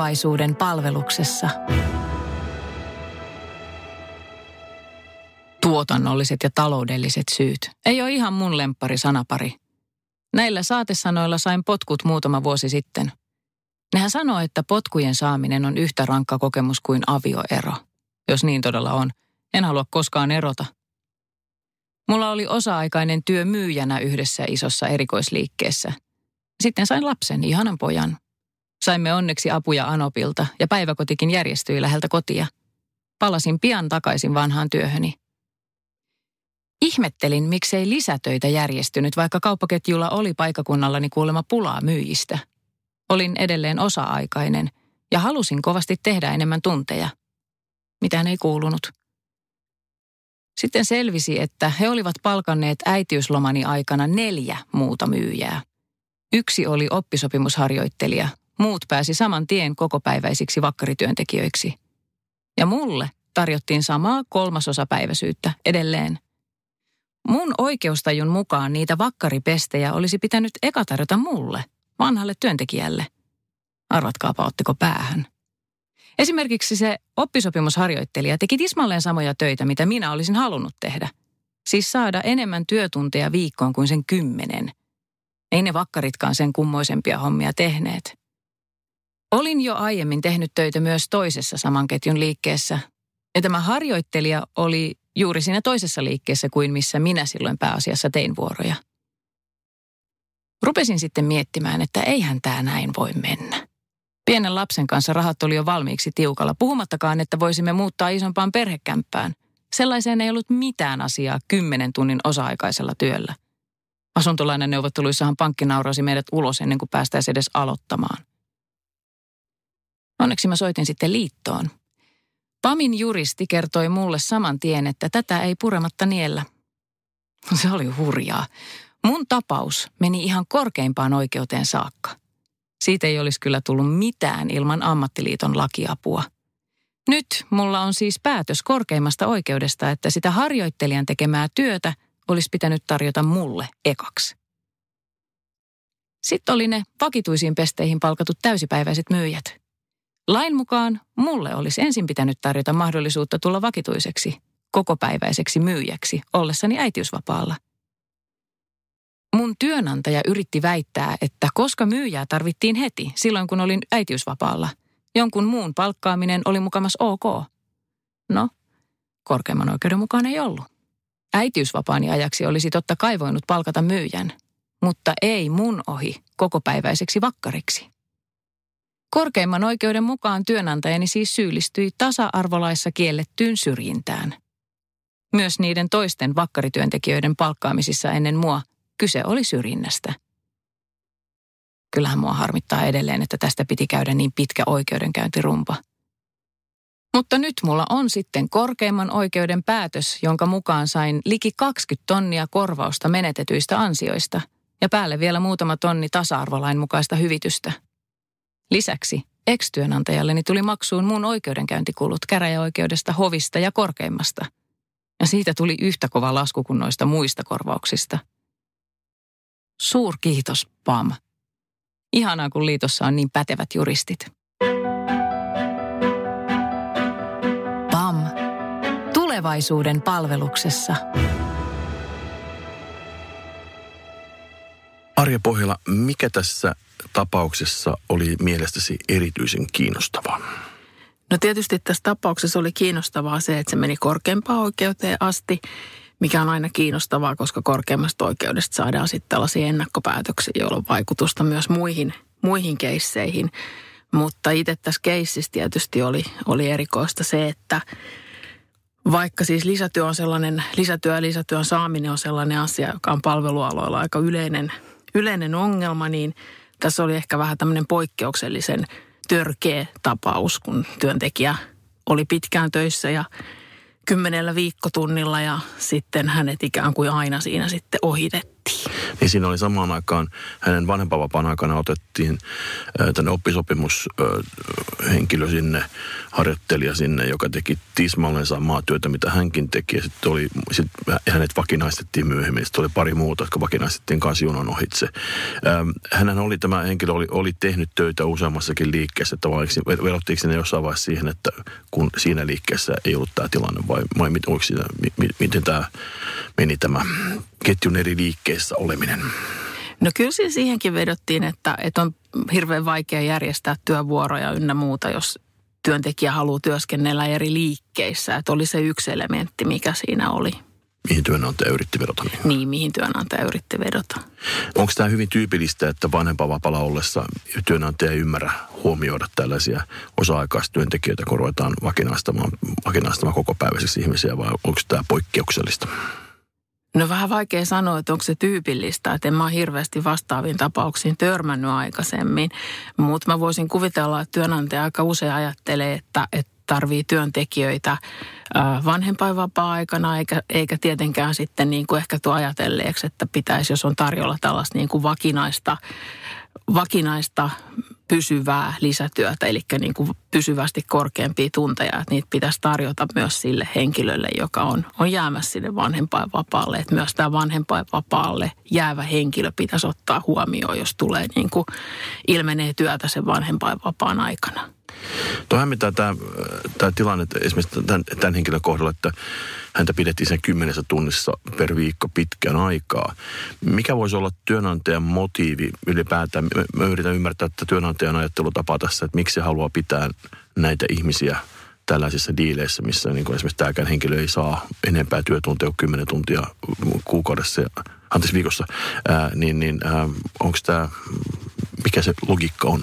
Tulevaisuuden palveluksessa. Tuotannolliset ja taloudelliset syyt. Ei ole ihan mun lemppari sanapari. Näillä saatesanoilla sain potkut muutama vuosi sitten. Nehän sanoo, että potkujen saaminen on yhtä rankka kokemus kuin avioero. Jos niin todella on. En halua koskaan erota. Mulla oli osa-aikainen työ myyjänä yhdessä isossa erikoisliikkeessä. Sitten sain lapsen, ihanan pojan. Saimme onneksi apuja Anopilta ja päiväkotikin järjestyi läheltä kotia. Palasin pian takaisin vanhaan työhöni. Ihmettelin, miksei lisätöitä järjestynyt, vaikka kauppaketjulla oli paikakunnallani kuulema pulaa myyjistä. Olin edelleen osa-aikainen ja halusin kovasti tehdä enemmän tunteja. Mitään ei kuulunut. Sitten selvisi, että he olivat palkanneet äitiyslomani aikana neljä muuta myyjää. Yksi oli oppisopimusharjoittelija, muut pääsi saman tien kokopäiväisiksi vakkarityöntekijöiksi. Ja mulle tarjottiin samaa kolmasosapäiväisyyttä edelleen. Mun oikeustajun mukaan niitä vakkaripestejä olisi pitänyt eka tarjota mulle, vanhalle työntekijälle. Arvatkaapa, ottiko päähän. Esimerkiksi se oppisopimusharjoittelija teki tismalleen samoja töitä, mitä minä olisin halunnut tehdä. Siis saada enemmän työtunteja viikkoon kuin sen kymmenen. Ei ne vakkaritkaan sen kummoisempia hommia tehneet. Olin jo aiemmin tehnyt töitä myös toisessa saman ketjun liikkeessä. Ja tämä harjoittelija oli juuri siinä toisessa liikkeessä kuin missä minä silloin pääasiassa tein vuoroja. Rupesin sitten miettimään, että eihän tämä näin voi mennä. Pienen lapsen kanssa rahat oli jo valmiiksi tiukalla, puhumattakaan, että voisimme muuttaa isompaan perhekämppään. Sellaiseen ei ollut mitään asiaa kymmenen tunnin osa-aikaisella työllä. Asuntolainen neuvotteluissahan pankki naurasi meidät ulos ennen kuin päästäisiin edes aloittamaan. Onneksi mä soitin sitten liittoon. Pamin juristi kertoi mulle saman tien, että tätä ei purematta niellä. Se oli hurjaa. Mun tapaus meni ihan korkeimpaan oikeuteen saakka. Siitä ei olisi kyllä tullut mitään ilman ammattiliiton lakiapua. Nyt mulla on siis päätös korkeimmasta oikeudesta, että sitä harjoittelijan tekemää työtä olisi pitänyt tarjota mulle ekaksi. Sitten oli ne vakituisiin pesteihin palkatut täysipäiväiset myyjät. Lain mukaan mulle olisi ensin pitänyt tarjota mahdollisuutta tulla vakituiseksi, kokopäiväiseksi myyjäksi ollessani äitiysvapaalla – Mun työnantaja yritti väittää, että koska myyjää tarvittiin heti, silloin kun olin äitiysvapaalla, jonkun muun palkkaaminen oli mukamas ok. No, korkeimman oikeuden mukaan ei ollut. Äitiysvapaani ajaksi olisi totta kai voinut palkata myyjän, mutta ei mun ohi kokopäiväiseksi vakkariksi. Korkeimman oikeuden mukaan työnantajani siis syyllistyi tasa-arvolaissa kiellettyyn syrjintään. Myös niiden toisten vakkarityöntekijöiden palkkaamisissa ennen mua Kyse oli syrjinnästä. Kyllähän mua harmittaa edelleen, että tästä piti käydä niin pitkä oikeudenkäyntirumpa. Mutta nyt mulla on sitten korkeimman oikeuden päätös, jonka mukaan sain liki 20 tonnia korvausta menetetyistä ansioista ja päälle vielä muutama tonni tasa-arvolain mukaista hyvitystä. Lisäksi ex-työnantajalleni tuli maksuun muun oikeudenkäyntikulut käräjäoikeudesta, hovista ja korkeimmasta. Ja siitä tuli yhtä kova lasku kuin noista muista korvauksista – Suurkiitos, PAM. Ihanaa, kun liitossa on niin pätevät juristit. PAM. Tulevaisuuden palveluksessa. Arja Pohjola, mikä tässä tapauksessa oli mielestäsi erityisen kiinnostavaa? No tietysti tässä tapauksessa oli kiinnostavaa se, että se meni korkeampaan oikeuteen asti mikä on aina kiinnostavaa, koska korkeimmasta oikeudesta saadaan sitten tällaisia ennakkopäätöksiä, joilla on vaikutusta myös muihin, muihin keisseihin. Mutta itse tässä keississä tietysti oli, oli erikoista se, että vaikka siis lisätyö on sellainen, lisätyö ja lisätyön saaminen on sellainen asia, joka on palvelualoilla aika yleinen, yleinen ongelma, niin tässä oli ehkä vähän tämmöinen poikkeuksellisen törkeä tapaus, kun työntekijä oli pitkään töissä ja kymmenellä viikkotunnilla ja sitten hänet ikään kuin aina siinä sitten ohitettiin. Niin siinä oli samaan aikaan, hänen vanhempainvapaan aikana otettiin tänne oppisopimushenkilö sinne, harjoittelija sinne, joka teki tismalleen samaa työtä, mitä hänkin teki. Ja sitten oli, sit hänet vakinaistettiin myöhemmin. Sitten oli pari muuta, jotka vakinaistettiin kanssa junan ohitse. Hänhän oli, tämä henkilö oli, oli tehnyt töitä useammassakin liikkeessä, että vedottiinko ne jossain vaiheessa siihen, että kun siinä liikkeessä ei ollut tämä tilanne vai, vai siinä, miten tämä meni tämä ketjun eri liikkeissä oleminen? No kyllä siis siihenkin vedottiin, että, että on hirveän vaikea järjestää työvuoroja ynnä muuta, jos työntekijä haluaa työskennellä eri liikkeissä. Että oli se yksi elementti, mikä siinä oli. Mihin työnantaja yritti vedota? Niin, niin mihin työnantaja yritti vedota. Onko tämä hyvin tyypillistä, että vanhempainvapaalla ollessa työnantaja ei ymmärrä huomioida tällaisia osa-aikaistyöntekijöitä, kun ruvetaan vakinaistamaan, vakinaistamaan koko päiväisiksi ihmisiä, vai onko tämä poikkeuksellista? No vähän vaikea sanoa, että onko se tyypillistä, että en mä ole hirveästi vastaaviin tapauksiin törmännyt aikaisemmin, mutta mä voisin kuvitella, että työnantaja aika usein ajattelee, että, että tarvii työntekijöitä vanhempainvapaa-aikana, eikä, eikä tietenkään sitten niin kuin ehkä tuo ajatelleeksi, että pitäisi, jos on tarjolla tällaista niin kuin vakinaista, vakinaista pysyvää lisätyötä, eli niin kuin pysyvästi korkeampia tunteja, että niitä pitäisi tarjota myös sille henkilölle, joka on, on jäämässä sinne vanhempainvapaalle. Että myös tämä vanhempainvapaalle jäävä henkilö pitäisi ottaa huomioon, jos tulee niin kuin ilmenee työtä sen vanhempainvapaan aikana. Tuohan mitä tämä, tämä tilanne esimerkiksi tämän, tämän henkilön kohdalla, että häntä pidettiin sen kymmenessä tunnissa per viikko pitkän aikaa. Mikä voisi olla työnantajan motiivi ylipäätään? Mä yritän ymmärtää, että työnantajan ajattelutapa tässä, että miksi se haluaa pitää näitä ihmisiä tällaisissa diileissä, missä niin kuin esimerkiksi tämäkään henkilö ei saa enempää työtuntia kuin 10 tuntia kuukaudessa, anteeksi viikossa, ää, niin, niin onko tämä, mikä se logiikka on?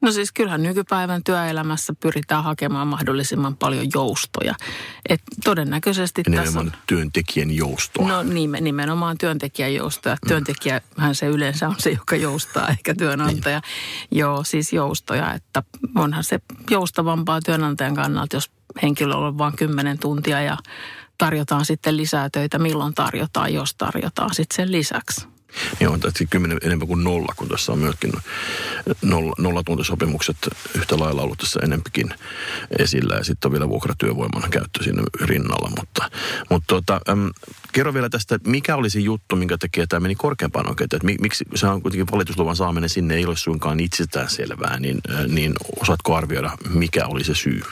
No siis kyllähän nykypäivän työelämässä pyritään hakemaan mahdollisimman paljon joustoja. Et todennäköisesti Nimenomaan tässä on... työntekijän joustoa. No nimenomaan työntekijän joustoja. Mm. Työntekijähän se yleensä on se, joka joustaa, eikä työnantaja. Niin. Joo, siis joustoja. Että onhan se joustavampaa työnantajan kannalta, jos henkilöllä on vain 10 tuntia ja tarjotaan sitten lisää töitä. Milloin tarjotaan, jos tarjotaan sitten sen lisäksi. Niin on tietysti kymmenen enemmän kuin nolla, kun tässä on myöskin nolla, nollatuntisopimukset yhtä lailla ollut tässä enempikin esillä. Ja sitten on vielä vuokratyövoiman käyttö siinä rinnalla. Mutta, mutta tuota, äm, kerro vielä tästä, mikä oli se juttu, minkä takia tämä meni korkeampaan oikeuteen. Että miksi se on kuitenkin valitusluvan saaminen sinne ei ole suinkaan itsestään selvää, niin, äh, niin osaatko arvioida, mikä oli se syy?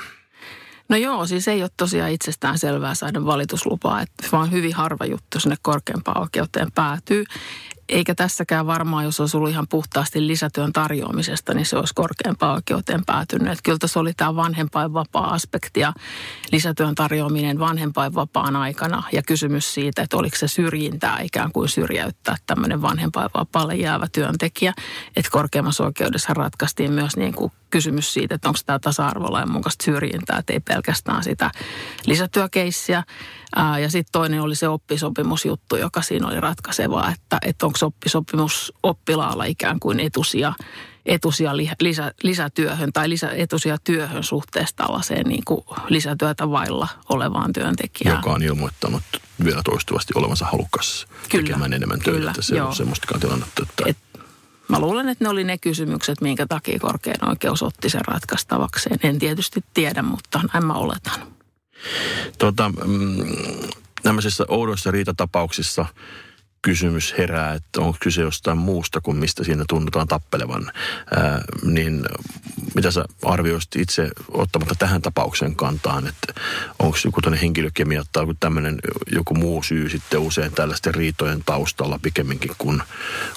No joo, siis ei ole tosiaan itsestään selvää saada valituslupaa, että vaan hyvin harva juttu sinne korkeampaan oikeuteen päätyy. Eikä tässäkään varmaan, jos olisi ollut ihan puhtaasti lisätyön tarjoamisesta, niin se olisi korkeampaan oikeuteen päätynyt. Että kyllä tässä oli tämä vanhempainvapaa-aspekti ja lisätyön tarjoaminen vanhempainvapaan aikana ja kysymys siitä, että oliko se syrjintää ikään kuin syrjäyttää tämmöinen vanhempainvapaalle jäävä työntekijä. Että korkeammassa oikeudessa ratkaistiin myös niin kuin kysymys siitä, että onko tämä tasa-arvolain mukaista syrjintää, että ei pelkästään sitä lisätyökeissiä. Ja sitten toinen oli se oppisopimusjuttu, joka siinä oli ratkaisevaa, että, että onko oppisopimus oppilaalla ikään kuin etusia, etusia lisä, lisätyöhön tai lisä, etusia työhön suhteessa tällaiseen niin kuin lisätyötä vailla olevaan työntekijään. Joka on ilmoittanut vielä toistuvasti olevansa halukas kyllä, tekemään enemmän töitä. Kyllä, se on semmoistakaan tilannetta, että... Et, Mä luulen, että ne oli ne kysymykset, minkä takia korkein oikeus otti sen ratkaistavakseen. En tietysti tiedä, mutta näin mä oletan. Tota, mm, nämmöisissä oudoissa riitatapauksissa kysymys herää, että onko kyse jostain muusta kuin mistä siinä tunnutaan tappelevan. Ää, niin mitä sä arvioisit itse ottamatta tähän tapaukseen kantaan, että onko joku tämmöinen henkilökemia tai joku tämmöinen joku muu syy sitten usein tällaisten riitojen taustalla pikemminkin kuin,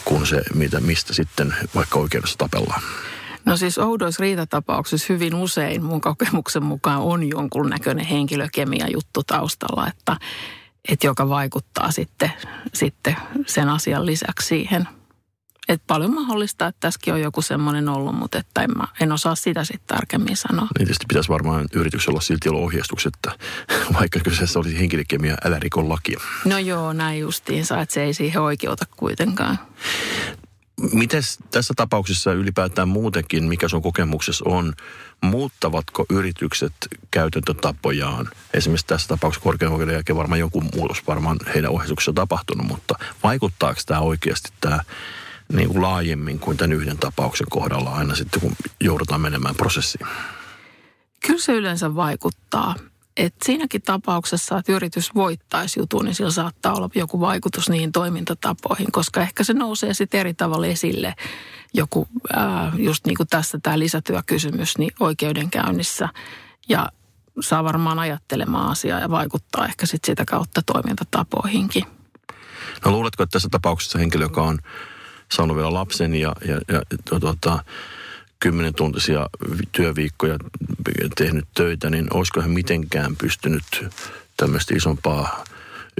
kuin se, mitä, mistä sitten vaikka oikeudessa tapellaan? No siis oudoissa riitatapauksissa hyvin usein mun kokemuksen mukaan on jonkunnäköinen henkilökemia juttu taustalla, että, että joka vaikuttaa sitten, sitten sen asian lisäksi siihen. Et paljon mahdollista, että tässäkin on joku semmoinen ollut, mutta että en, mä, en osaa sitä sitten tarkemmin sanoa. Niin tietysti pitäisi varmaan yrityksellä olla silti olla ohjeistukset, että vaikka kyseessä olisi henkilökemia, älä rikon lakia. No joo, näin justiinsa, että se ei siihen oikeuta kuitenkaan. Miten tässä tapauksessa ylipäätään muutenkin, mikä sun kokemuksessa on, muuttavatko yritykset käytäntötapojaan? Esimerkiksi tässä tapauksessa korkean oikeuden jälkeen varmaan joku muutos varmaan heidän ohjeistuksessa tapahtunut, mutta vaikuttaako tämä oikeasti tämä niin kuin laajemmin kuin tämän yhden tapauksen kohdalla aina sitten, kun joudutaan menemään prosessiin? Kyllä se yleensä vaikuttaa. Et siinäkin tapauksessa, että yritys voittaisi jutun, niin sillä saattaa olla joku vaikutus niihin toimintatapoihin, koska ehkä se nousee sitten eri tavalla esille. Joku, ää, just niin kuin tässä tämä lisätyökysymys, niin oikeudenkäynnissä. Ja saa varmaan ajattelemaan asiaa ja vaikuttaa ehkä sitten sitä kautta toimintatapoihin. No luuletko, että tässä tapauksessa henkilö, joka on saanut vielä lapsen ja, ja, ja tuota, kymmenen tuntisia työviikkoja tehnyt töitä, niin olisiko hän mitenkään pystynyt tämmöistä isompaa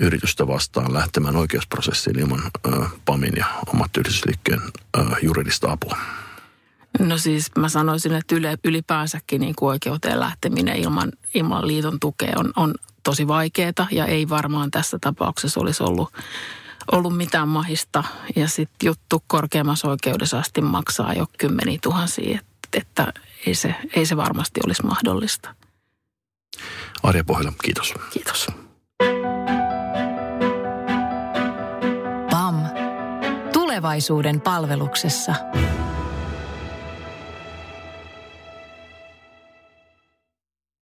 yritystä vastaan lähtemään oikeusprosessiin ilman ö, PAMin ja omat yritysliikkeen ö, juridista apua? No siis mä sanoisin, että yle, ylipäänsäkin niin kuin oikeuteen lähteminen ilman, ilman liiton tukea on, on tosi vaikeaa ja ei varmaan tässä tapauksessa olisi ollut ollut mitään mahista. Ja sitten juttu korkeammassa oikeudessa asti maksaa jo kymmeniä tuhansia, että, että ei, se, ei se varmasti olisi mahdollista. Arja Pohjola, kiitos. Kiitos. PAM. Tulevaisuuden palveluksessa.